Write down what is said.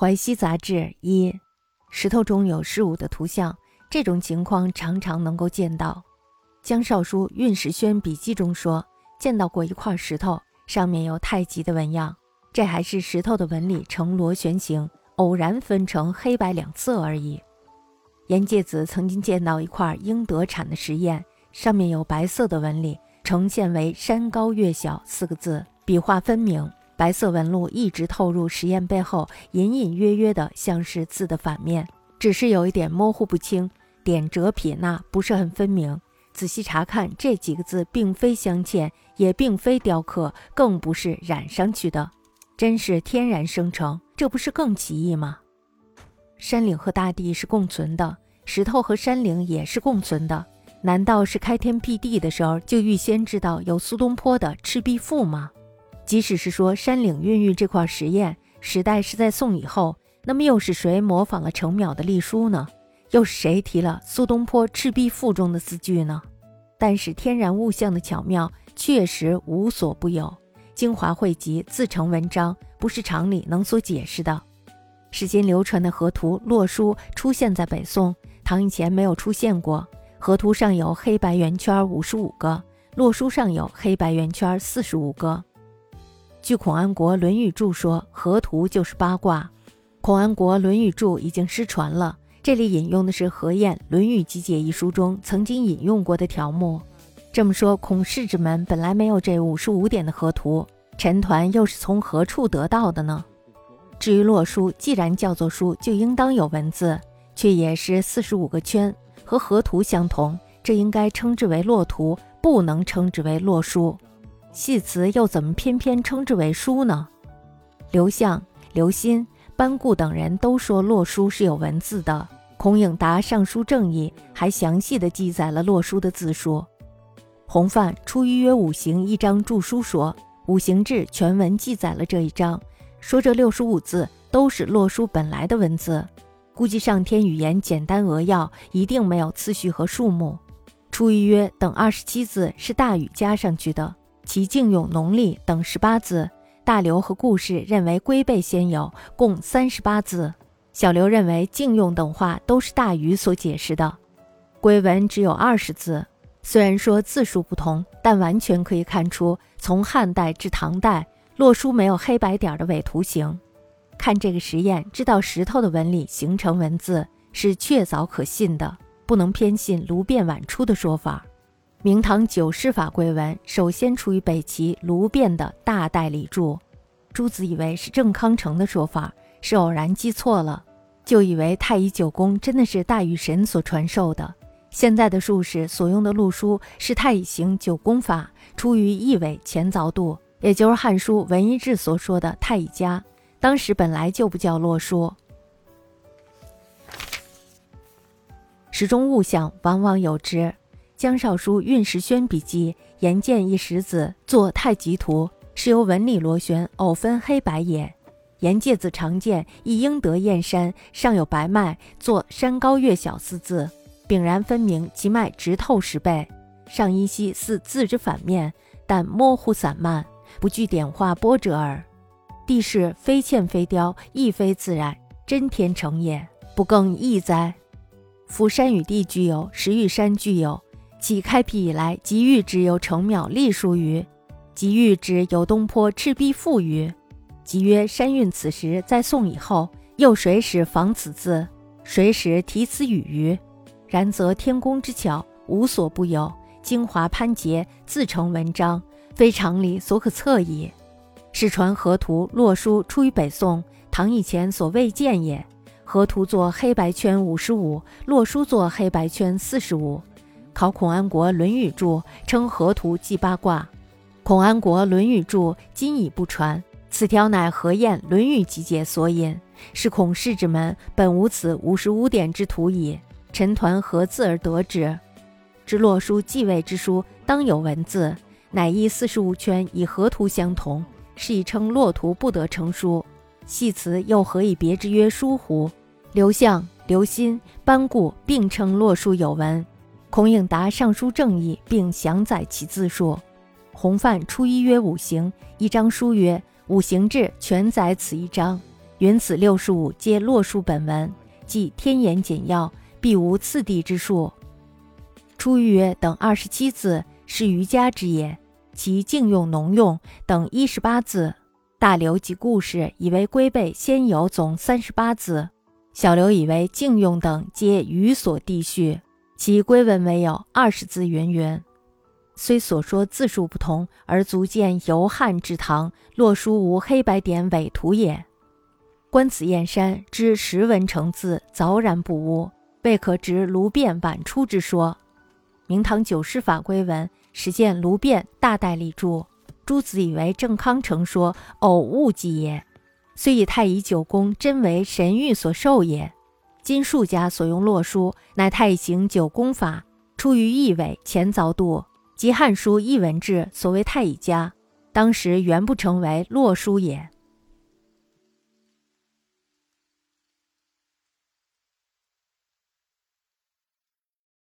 淮西杂志一，石头中有事物的图像，这种情况常常能够见到。江少书《运石轩笔记》中说，见到过一块石头，上面有太极的纹样，这还是石头的纹理呈螺旋形，偶然分成黑白两色而已。严介子曾经见到一块英德产的石砚，上面有白色的纹理，呈现为“山高月小”四个字，笔画分明。白色纹路一直透入石砚背后，隐隐约约的像是字的反面，只是有一点模糊不清，点折撇捺不是很分明。仔细查看，这几个字并非镶嵌，也并非雕刻，更不是染上去的，真是天然生成，这不是更奇异吗？山岭和大地是共存的，石头和山岭也是共存的，难道是开天辟地的时候就预先知道有苏东坡的《赤壁赋》吗？即使是说山岭孕育这块石砚时代是在宋以后，那么又是谁模仿了程邈的隶书呢？又是谁提了苏东坡《赤壁赋》中的四句呢？但是天然物象的巧妙确实无所不有，精华汇集自成文章，不是常理能所解释的。世间流传的河图洛书出现在北宋，唐以前没有出现过。河图上有黑白圆圈五十五个，洛书上有黑白圆圈四十五个。据孔安国《论语注》说，河图就是八卦。孔安国《论语注》已经失传了，这里引用的是何晏《论语集解》一书中曾经引用过的条目。这么说，孔氏之门本来没有这五十五点的河图，陈抟又是从何处得到的呢？至于洛书，既然叫做书，就应当有文字，却也是四十五个圈，和河图相同，这应该称之为洛图，不能称之为洛书。戏词又怎么偏偏称之为书呢？刘向、刘歆、班固等人都说洛书是有文字的。孔颖达《尚书正义》还详细的记载了洛书的字数。洪范《出于约五行》一章注书说，《五行志》全文记载了这一章，说这六十五字都是洛书本来的文字。估计上天语言简单扼要，一定没有次序和数目。《出于约》等二十七字是大禹加上去的。其敬用农历等十八字，大刘和顾氏认为龟背先有，共三十八字。小刘认为敬用等话都是大禹所解释的。龟文只有二十字，虽然说字数不同，但完全可以看出，从汉代至唐代，洛书没有黑白点的伪图形。看这个实验，知道石头的纹理形成文字是确凿可信的，不能偏信卢变晚出的说法。明堂九世法规文首先出于北齐卢变的大代理注，朱子以为是郑康成的说法，是偶然记错了，就以为太乙九宫真的是大禹神所传授的。现在的术士所用的录书是太乙行九宫法，出于易伪前凿度，也就是《汉书文一志》所说的太乙家，当时本来就不叫洛书。石中物象往往有之。江少书《运石轩笔记》言见一石子作太极图，是由纹理螺旋偶分黑白也。言介子常见一应得燕山上有白脉，作山高月小四字，炳然分明，其脉直透十倍。上依稀似字之反面，但模糊散漫，不具点画波折耳。地势非嵌非雕，亦非自然，真天成也，不更异哉？夫山与地俱有，石与山俱有。其开辟以来，即欲之有程邈隶书于，即欲之有东坡《赤壁赋》于，即曰山运此时在宋以后，又谁使仿此字？谁使题此语于？然则天工之巧，无所不有，精华潘结，自成文章，非常理所可测矣。世传河图洛书出于北宋，唐以前所未见也。河图作黑白圈五十五，洛书作黑白圈四十五。考孔安国《论语注》称河图即八卦。孔安国《论语注》今已不传，此条乃何晏《论语集解》所引，是孔氏之门本无此五十五点之图矣。陈抟何自而得之？之洛书继位之书当有文字，乃依四十五圈以河图相同，是以称洛图不得成书。系辞又何以别之曰书乎？刘向、刘歆、班固并称洛书有文。孔颖达《尚书正义》并详载其字数。洪范初一曰五行，一章书曰《五行志》，全载此一章。云此六十五皆洛书本文，即天言简要，必无次第之数。出曰等二十七字是瑜伽之也，其静用农用等一十八字。大刘及故事以为龟背先有总三十八字，小刘以为静用等皆语所递序，其归文为有二十字云云。虽所说字数不同，而足见由汉至唐洛书无黑白点伪图也。观此燕山之石文成字，凿然不污，未可执卢变晚出之说。明唐九世法规文，始见卢变大代立注。诸子以为郑康成说偶误记也，虽以太乙九宫真为神谕所授也。今术家所用洛书，乃太行九宫法，出于易纬前凿度，即《汉书》译文志所谓太乙家，当时原不成为洛书也。